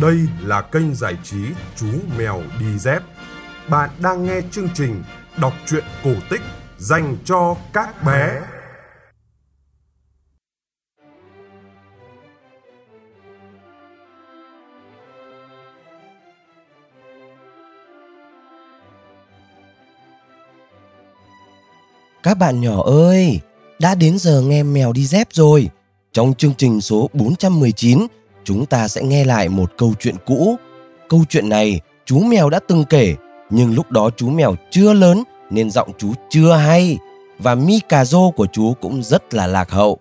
Đây là kênh giải trí Chú Mèo Đi Dép. Bạn đang nghe chương trình đọc truyện cổ tích dành cho các bé. Các bạn nhỏ ơi, đã đến giờ nghe mèo đi dép rồi. Trong chương trình số 419, chúng ta sẽ nghe lại một câu chuyện cũ. Câu chuyện này chú mèo đã từng kể, nhưng lúc đó chú mèo chưa lớn nên giọng chú chưa hay và mi cà rô của chú cũng rất là lạc hậu.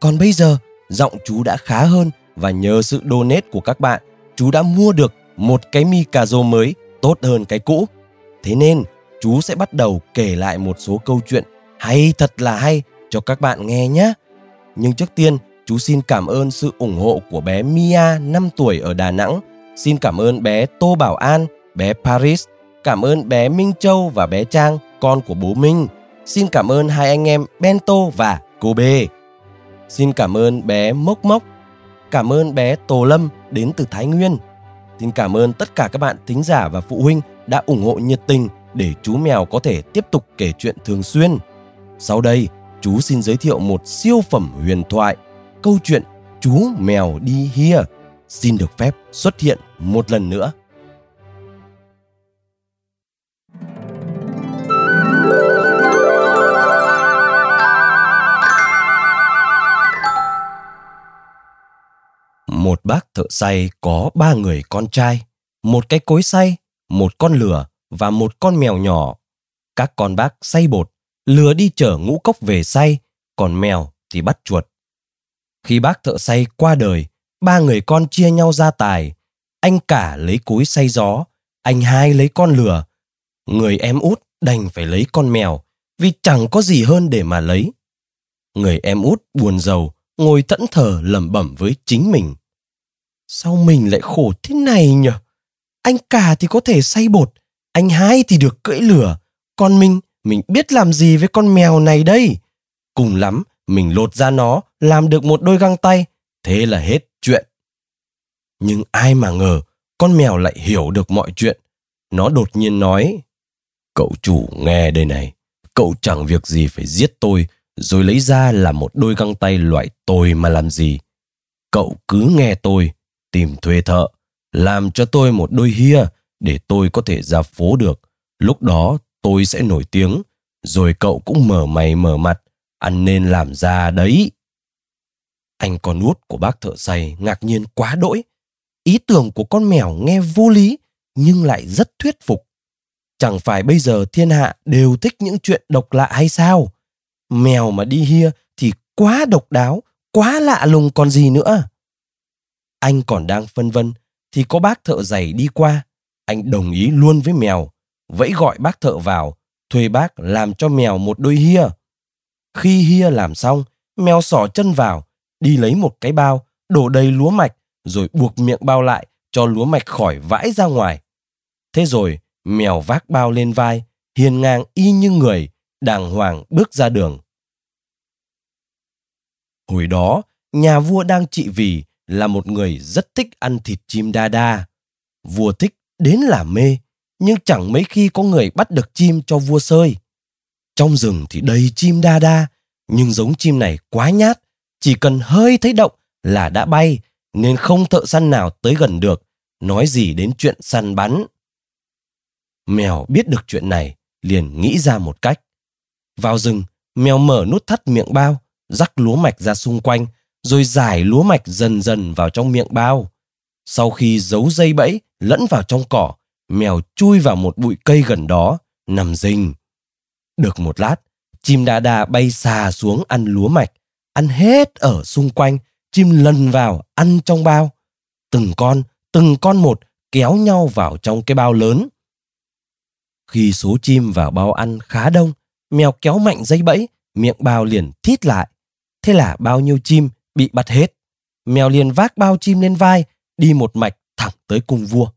Còn bây giờ, giọng chú đã khá hơn và nhờ sự donate của các bạn, chú đã mua được một cái mi cà rô mới tốt hơn cái cũ. Thế nên, chú sẽ bắt đầu kể lại một số câu chuyện hay thật là hay cho các bạn nghe nhé. Nhưng trước tiên, chú xin cảm ơn sự ủng hộ của bé Mia 5 tuổi ở Đà Nẵng. Xin cảm ơn bé Tô Bảo An, bé Paris, cảm ơn bé Minh Châu và bé Trang, con của bố Minh. Xin cảm ơn hai anh em Bento và cô B, Xin cảm ơn bé Mốc Mốc. Cảm ơn bé Tô Lâm đến từ Thái Nguyên. Xin cảm ơn tất cả các bạn thính giả và phụ huynh đã ủng hộ nhiệt tình để chú mèo có thể tiếp tục kể chuyện thường xuyên. Sau đây, chú xin giới thiệu một siêu phẩm huyền thoại, câu chuyện Chú mèo đi hia xin được phép xuất hiện một lần nữa. Một bác thợ xay có ba người con trai, một cái cối xay, một con lửa và một con mèo nhỏ. Các con bác xay bột lừa đi chở ngũ cốc về say, còn mèo thì bắt chuột. Khi bác thợ say qua đời, ba người con chia nhau gia tài. Anh cả lấy cối say gió, anh hai lấy con lừa. Người em út đành phải lấy con mèo vì chẳng có gì hơn để mà lấy. Người em út buồn giàu, ngồi thẫn thờ lẩm bẩm với chính mình. Sao mình lại khổ thế này nhỉ? Anh cả thì có thể say bột, anh hai thì được cưỡi lửa, còn mình mình biết làm gì với con mèo này đây? Cùng lắm, mình lột ra nó, làm được một đôi găng tay, thế là hết chuyện. Nhưng ai mà ngờ, con mèo lại hiểu được mọi chuyện. Nó đột nhiên nói, cậu chủ nghe đây này, cậu chẳng việc gì phải giết tôi, rồi lấy ra là một đôi găng tay loại tôi mà làm gì. Cậu cứ nghe tôi, tìm thuê thợ, làm cho tôi một đôi hia để tôi có thể ra phố được. Lúc đó tôi sẽ nổi tiếng, rồi cậu cũng mở mày mở mặt, ăn nên làm ra đấy. Anh con út của bác thợ xây ngạc nhiên quá đỗi. Ý tưởng của con mèo nghe vô lý, nhưng lại rất thuyết phục. Chẳng phải bây giờ thiên hạ đều thích những chuyện độc lạ hay sao? Mèo mà đi hia thì quá độc đáo, quá lạ lùng còn gì nữa. Anh còn đang phân vân thì có bác thợ giày đi qua. Anh đồng ý luôn với mèo vẫy gọi bác thợ vào, thuê bác làm cho mèo một đôi hia. Khi hia làm xong, mèo sỏ chân vào, đi lấy một cái bao, đổ đầy lúa mạch, rồi buộc miệng bao lại cho lúa mạch khỏi vãi ra ngoài. Thế rồi, mèo vác bao lên vai, hiền ngang y như người, đàng hoàng bước ra đường. Hồi đó, nhà vua đang trị vì là một người rất thích ăn thịt chim đa đa. Vua thích đến là mê, nhưng chẳng mấy khi có người bắt được chim cho vua sơi. Trong rừng thì đầy chim đa đa, nhưng giống chim này quá nhát, chỉ cần hơi thấy động là đã bay, nên không thợ săn nào tới gần được, nói gì đến chuyện săn bắn. Mèo biết được chuyện này, liền nghĩ ra một cách. Vào rừng, mèo mở nút thắt miệng bao, rắc lúa mạch ra xung quanh, rồi giải lúa mạch dần dần vào trong miệng bao. Sau khi giấu dây bẫy lẫn vào trong cỏ, mèo chui vào một bụi cây gần đó, nằm rình. Được một lát, chim đa đa bay xà xuống ăn lúa mạch, ăn hết ở xung quanh, chim lần vào ăn trong bao. Từng con, từng con một kéo nhau vào trong cái bao lớn. Khi số chim vào bao ăn khá đông, mèo kéo mạnh dây bẫy, miệng bao liền thít lại. Thế là bao nhiêu chim bị bắt hết. Mèo liền vác bao chim lên vai, đi một mạch thẳng tới cung vua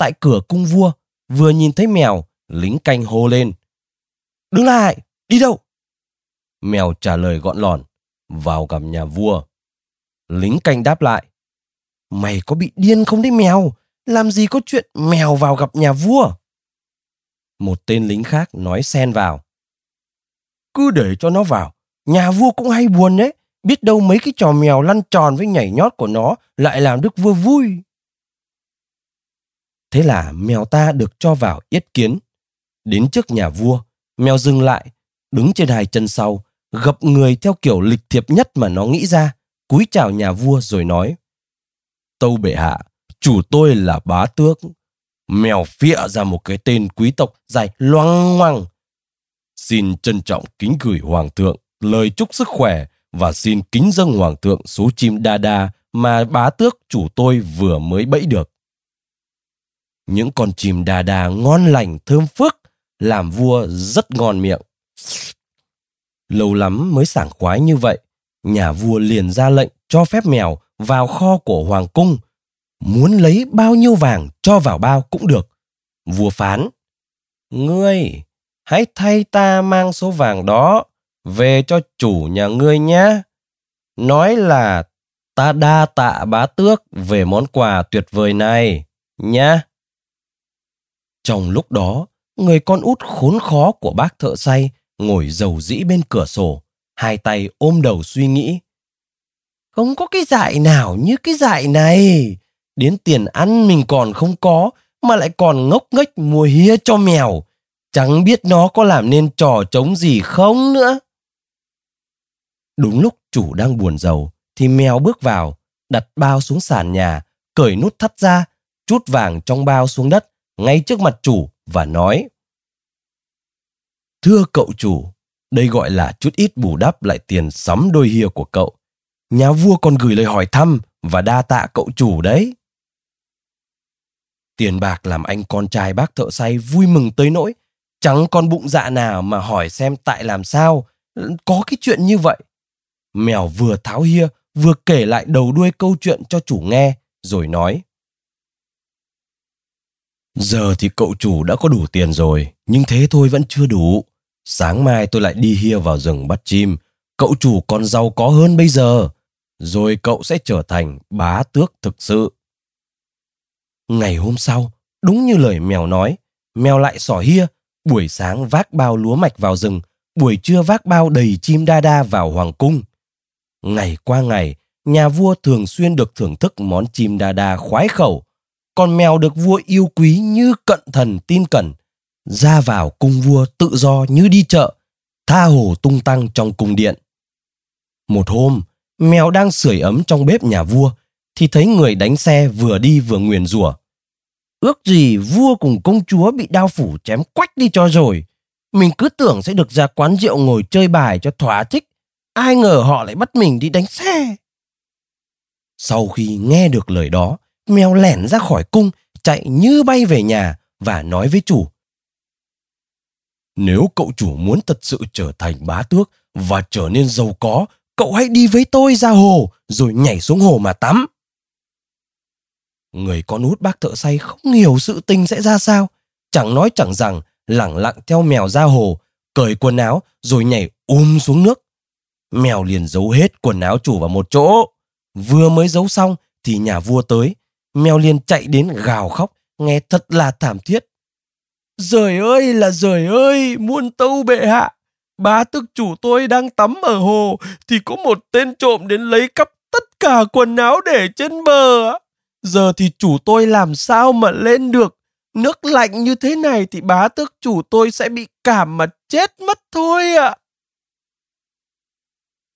tại cửa cung vua, vừa nhìn thấy mèo, lính canh hô lên. Đứng lại, đi đâu? Mèo trả lời gọn lòn, vào gặp nhà vua. Lính canh đáp lại, Mày có bị điên không đấy mèo? Làm gì có chuyện mèo vào gặp nhà vua? Một tên lính khác nói xen vào. Cứ để cho nó vào. Nhà vua cũng hay buồn đấy. Biết đâu mấy cái trò mèo lăn tròn với nhảy nhót của nó lại làm đức vua vui. Thế là mèo ta được cho vào yết kiến. Đến trước nhà vua, mèo dừng lại, đứng trên hai chân sau, gặp người theo kiểu lịch thiệp nhất mà nó nghĩ ra, cúi chào nhà vua rồi nói. Tâu bệ hạ, chủ tôi là bá tước. Mèo phịa ra một cái tên quý tộc dài loang ngoằng. Xin trân trọng kính gửi hoàng thượng lời chúc sức khỏe và xin kính dâng hoàng thượng số chim đa đa mà bá tước chủ tôi vừa mới bẫy được. Những con chim đa đa ngon lành thơm phức, làm vua rất ngon miệng. Lâu lắm mới sảng khoái như vậy, nhà vua liền ra lệnh cho phép mèo vào kho của hoàng cung. Muốn lấy bao nhiêu vàng cho vào bao cũng được. Vua phán, Ngươi, hãy thay ta mang số vàng đó về cho chủ nhà ngươi nhé. Nói là ta đa tạ bá tước về món quà tuyệt vời này, nhé. Trong lúc đó, người con út khốn khó của bác thợ say ngồi dầu dĩ bên cửa sổ, hai tay ôm đầu suy nghĩ. Không có cái dại nào như cái dại này. Đến tiền ăn mình còn không có, mà lại còn ngốc nghếch mua hía cho mèo. Chẳng biết nó có làm nên trò trống gì không nữa. Đúng lúc chủ đang buồn giàu, thì mèo bước vào, đặt bao xuống sàn nhà, cởi nút thắt ra, chút vàng trong bao xuống đất, ngay trước mặt chủ và nói Thưa cậu chủ, đây gọi là chút ít bù đắp lại tiền sắm đôi hìa của cậu. Nhà vua còn gửi lời hỏi thăm và đa tạ cậu chủ đấy. Tiền bạc làm anh con trai bác thợ say vui mừng tới nỗi chẳng còn bụng dạ nào mà hỏi xem tại làm sao có cái chuyện như vậy. Mèo vừa tháo hia vừa kể lại đầu đuôi câu chuyện cho chủ nghe rồi nói Giờ thì cậu chủ đã có đủ tiền rồi, nhưng thế thôi vẫn chưa đủ. Sáng mai tôi lại đi hia vào rừng bắt chim, cậu chủ còn giàu có hơn bây giờ. Rồi cậu sẽ trở thành bá tước thực sự. Ngày hôm sau, đúng như lời mèo nói, mèo lại sỏ hia, buổi sáng vác bao lúa mạch vào rừng, buổi trưa vác bao đầy chim đa đa vào hoàng cung. Ngày qua ngày, nhà vua thường xuyên được thưởng thức món chim đa đa khoái khẩu, con mèo được vua yêu quý như cận thần tin cẩn, ra vào cung vua tự do như đi chợ, tha hồ tung tăng trong cung điện. Một hôm, mèo đang sưởi ấm trong bếp nhà vua, thì thấy người đánh xe vừa đi vừa nguyền rủa. Ước gì vua cùng công chúa bị đao phủ chém quách đi cho rồi. Mình cứ tưởng sẽ được ra quán rượu ngồi chơi bài cho thỏa thích. Ai ngờ họ lại bắt mình đi đánh xe. Sau khi nghe được lời đó, mèo lẻn ra khỏi cung, chạy như bay về nhà và nói với chủ. Nếu cậu chủ muốn thật sự trở thành bá tước và trở nên giàu có, cậu hãy đi với tôi ra hồ rồi nhảy xuống hồ mà tắm. Người con út bác thợ say không hiểu sự tình sẽ ra sao, chẳng nói chẳng rằng lẳng lặng theo mèo ra hồ, cởi quần áo rồi nhảy um xuống nước. Mèo liền giấu hết quần áo chủ vào một chỗ. Vừa mới giấu xong thì nhà vua tới, mèo liền chạy đến gào khóc, nghe thật là thảm thiết. Rời ơi là rời ơi, muôn tâu bệ hạ. Bá tước chủ tôi đang tắm ở hồ thì có một tên trộm đến lấy cắp tất cả quần áo để trên bờ. Giờ thì chủ tôi làm sao mà lên được. Nước lạnh như thế này thì bá tước chủ tôi sẽ bị cảm mà chết mất thôi ạ. À.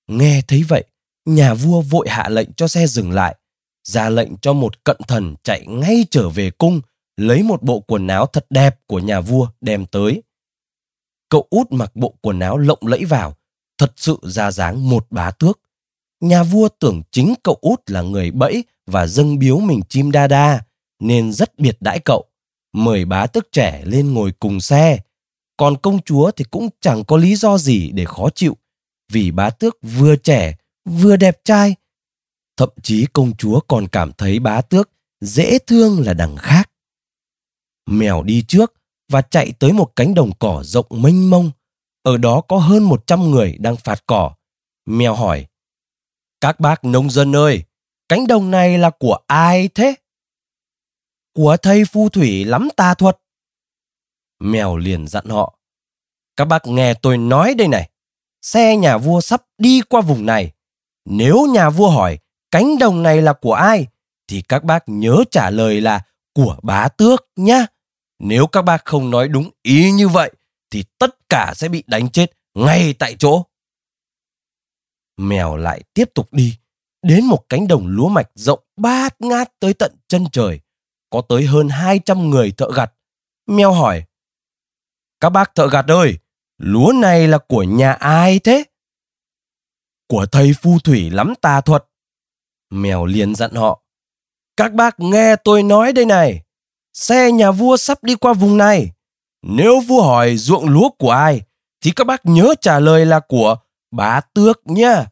Nghe thấy vậy, nhà vua vội hạ lệnh cho xe dừng lại ra lệnh cho một cận thần chạy ngay trở về cung, lấy một bộ quần áo thật đẹp của nhà vua đem tới. Cậu út mặc bộ quần áo lộng lẫy vào, thật sự ra dáng một bá tước. Nhà vua tưởng chính cậu út là người bẫy và dâng biếu mình chim đa đa, nên rất biệt đãi cậu, mời bá tước trẻ lên ngồi cùng xe. Còn công chúa thì cũng chẳng có lý do gì để khó chịu, vì bá tước vừa trẻ, vừa đẹp trai thậm chí công chúa còn cảm thấy bá tước, dễ thương là đằng khác mèo đi trước và chạy tới một cánh đồng cỏ rộng mênh mông ở đó có hơn một trăm người đang phạt cỏ mèo hỏi, các bác nông dân ơi, cánh đồng này là của ai thế? Của thầy phù thủy lắm tà thuật. Mèo liền dặn họ. Các bác nghe tôi nói đây này. Xe nhà vua sắp đi qua vùng này. Nếu nhà vua hỏi cánh đồng này là của ai, thì các bác nhớ trả lời là của bá tước nhá. Nếu các bác không nói đúng ý như vậy, thì tất cả sẽ bị đánh chết ngay tại chỗ. Mèo lại tiếp tục đi, đến một cánh đồng lúa mạch rộng bát ngát tới tận chân trời. Có tới hơn 200 người thợ gặt. Mèo hỏi, Các bác thợ gặt ơi, lúa này là của nhà ai thế? Của thầy phù thủy lắm tà thuật. Mèo liền dặn họ, Các bác nghe tôi nói đây này, xe nhà vua sắp đi qua vùng này. Nếu vua hỏi ruộng lúa của ai, thì các bác nhớ trả lời là của bá tước nha.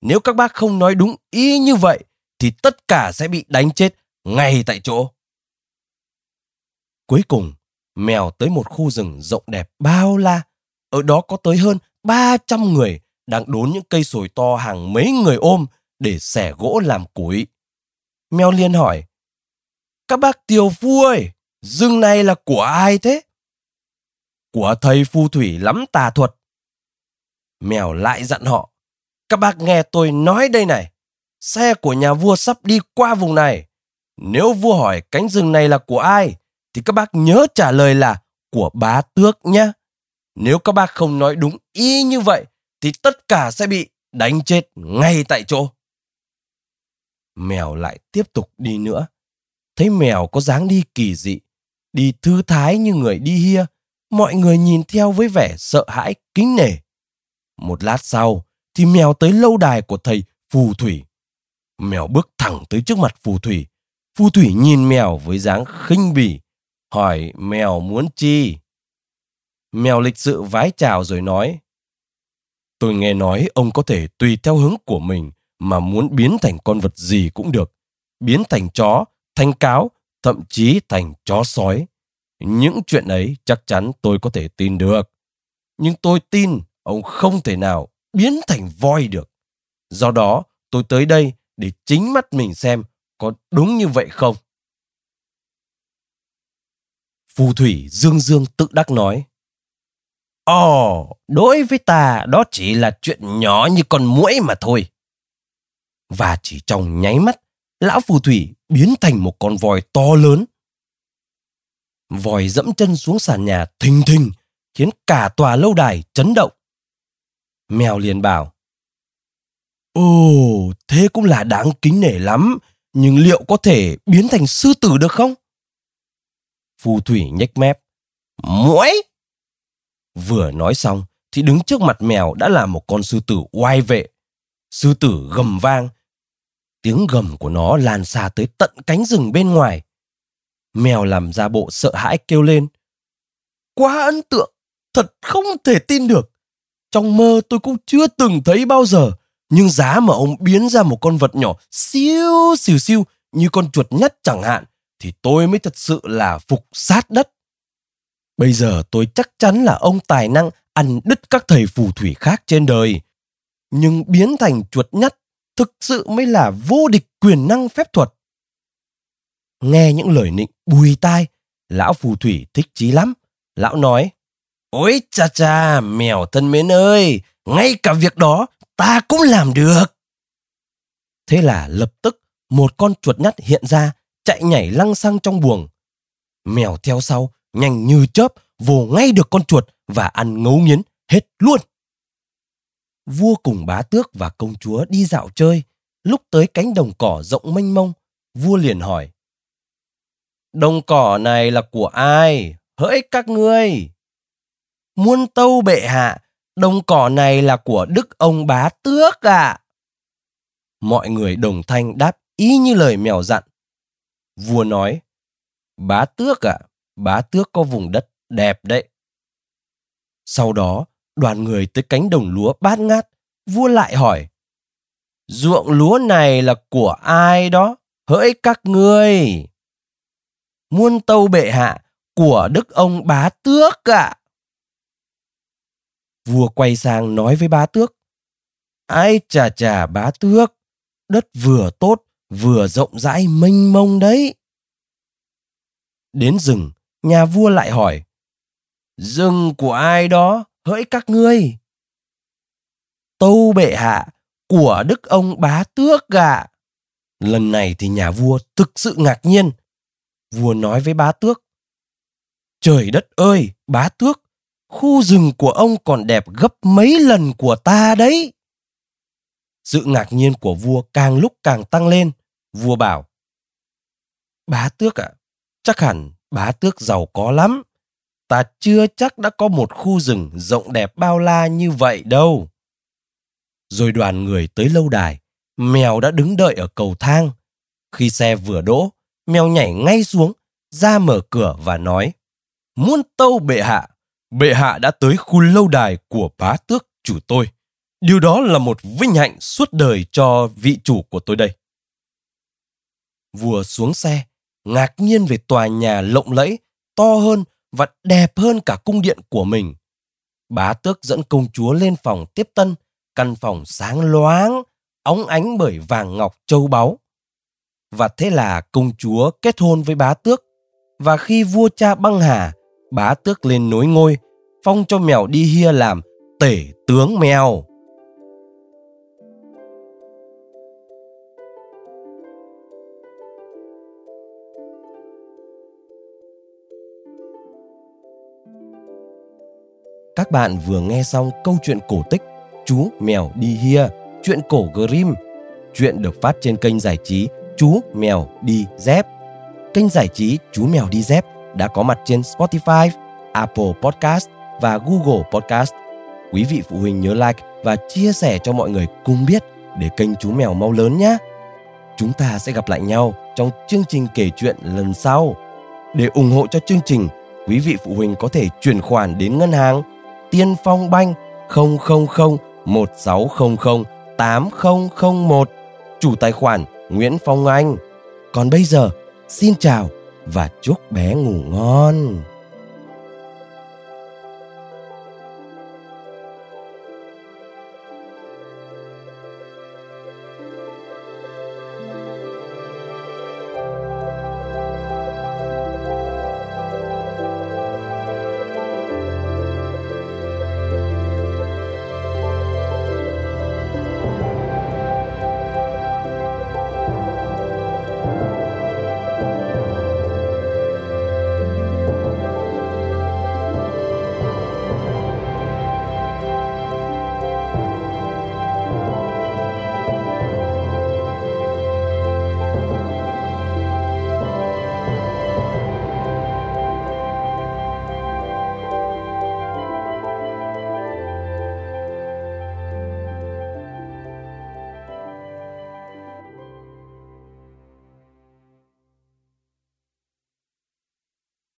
Nếu các bác không nói đúng ý như vậy, thì tất cả sẽ bị đánh chết ngay tại chỗ. Cuối cùng, mèo tới một khu rừng rộng đẹp bao la. Ở đó có tới hơn 300 người đang đốn những cây sồi to hàng mấy người ôm để xẻ gỗ làm củi. Mèo liên hỏi, các bác tiều phu ơi, rừng này là của ai thế? Của thầy phù thủy lắm tà thuật. Mèo lại dặn họ, các bác nghe tôi nói đây này, xe của nhà vua sắp đi qua vùng này. Nếu vua hỏi cánh rừng này là của ai, thì các bác nhớ trả lời là của bá tước nhé. Nếu các bác không nói đúng y như vậy, thì tất cả sẽ bị đánh chết ngay tại chỗ. Mèo lại tiếp tục đi nữa. Thấy mèo có dáng đi kỳ dị, đi thư thái như người đi hia, mọi người nhìn theo với vẻ sợ hãi kính nể. Một lát sau thì mèo tới lâu đài của thầy phù thủy. Mèo bước thẳng tới trước mặt phù thủy. Phù thủy nhìn mèo với dáng khinh bỉ, hỏi mèo muốn chi. Mèo lịch sự vái chào rồi nói, Tôi nghe nói ông có thể tùy theo hướng của mình mà muốn biến thành con vật gì cũng được. Biến thành chó, thành cáo, thậm chí thành chó sói. Những chuyện ấy chắc chắn tôi có thể tin được. Nhưng tôi tin ông không thể nào biến thành voi được. Do đó, tôi tới đây để chính mắt mình xem có đúng như vậy không. Phù thủy Dương Dương tự đắc nói. Ồ, đối với ta đó chỉ là chuyện nhỏ như con muỗi mà thôi. Và chỉ trong nháy mắt, lão phù thủy biến thành một con voi to lớn. Vòi dẫm chân xuống sàn nhà thình thình, khiến cả tòa lâu đài chấn động. Mèo liền bảo, Ồ, thế cũng là đáng kính nể lắm, nhưng liệu có thể biến thành sư tử được không? Phù thủy nhếch mép. Muỗi! Vừa nói xong thì đứng trước mặt mèo đã là một con sư tử oai vệ. Sư tử gầm vang. Tiếng gầm của nó lan xa tới tận cánh rừng bên ngoài. Mèo làm ra bộ sợ hãi kêu lên. Quá ấn tượng, thật không thể tin được. Trong mơ tôi cũng chưa từng thấy bao giờ. Nhưng giá mà ông biến ra một con vật nhỏ siêu siêu siêu như con chuột nhất chẳng hạn thì tôi mới thật sự là phục sát đất. Bây giờ tôi chắc chắn là ông tài năng ăn đứt các thầy phù thủy khác trên đời. Nhưng biến thành chuột nhất thực sự mới là vô địch quyền năng phép thuật. Nghe những lời nịnh bùi tai, lão phù thủy thích chí lắm. Lão nói, Ôi cha cha, mèo thân mến ơi, ngay cả việc đó ta cũng làm được. Thế là lập tức một con chuột nhắt hiện ra, chạy nhảy lăng xăng trong buồng. Mèo theo sau, nhanh như chớp, vồ ngay được con chuột và ăn ngấu nghiến hết luôn. Vua cùng bá tước và công chúa đi dạo chơi, lúc tới cánh đồng cỏ rộng mênh mông, vua liền hỏi. Đồng cỏ này là của ai? Hỡi các ngươi! Muôn tâu bệ hạ, đồng cỏ này là của đức ông bá tước ạ. À. Mọi người đồng thanh đáp ý như lời mèo dặn. Vua nói, bá tước ạ, à, bá tước có vùng đất đẹp đấy. Sau đó, đoàn người tới cánh đồng lúa bát ngát, vua lại hỏi, ruộng lúa này là của ai đó, hỡi các ngươi? Muôn tâu bệ hạ, của đức ông bá tước ạ. À. Vua quay sang nói với bá tước, ai chà chà bá tước, đất vừa tốt vừa rộng rãi mênh mông đấy. Đến rừng, nhà vua lại hỏi, rừng của ai đó, hỡi các ngươi? Tâu bệ hạ, của đức ông bá tước ạ. Lần này thì nhà vua thực sự ngạc nhiên. Vua nói với bá tước, Trời đất ơi, bá tước, khu rừng của ông còn đẹp gấp mấy lần của ta đấy. Sự ngạc nhiên của vua càng lúc càng tăng lên. Vua bảo, Bá tước ạ, à, chắc hẳn bá tước giàu có lắm. Ta chưa chắc đã có một khu rừng rộng đẹp bao la như vậy đâu. Rồi đoàn người tới lâu đài, mèo đã đứng đợi ở cầu thang. Khi xe vừa đỗ, mèo nhảy ngay xuống, ra mở cửa và nói, Muôn tâu bệ hạ, bệ hạ đã tới khu lâu đài của bá tước chủ tôi. Điều đó là một vinh hạnh suốt đời cho vị chủ của tôi đây. Vua xuống xe, ngạc nhiên về tòa nhà lộng lẫy, to hơn và đẹp hơn cả cung điện của mình. Bá tước dẫn công chúa lên phòng tiếp tân, căn phòng sáng loáng, óng ánh bởi vàng ngọc châu báu. Và thế là công chúa kết hôn với bá tước. Và khi vua cha băng hà, bá tước lên nối ngôi, phong cho mèo đi hia làm tể tướng mèo. Các bạn vừa nghe xong câu chuyện cổ tích Chú Mèo Đi Hia, chuyện cổ Grimm. Chuyện được phát trên kênh giải trí Chú Mèo Đi Dép. Kênh giải trí Chú Mèo Đi Dép đã có mặt trên Spotify, Apple Podcast và Google Podcast. Quý vị phụ huynh nhớ like và chia sẻ cho mọi người cùng biết để kênh Chú Mèo mau lớn nhé. Chúng ta sẽ gặp lại nhau trong chương trình kể chuyện lần sau. Để ủng hộ cho chương trình, quý vị phụ huynh có thể chuyển khoản đến ngân hàng Tiên Phong Banh 000 1600 8001 chủ tài khoản Nguyễn Phong Anh. Còn bây giờ, xin chào và chúc bé ngủ ngon.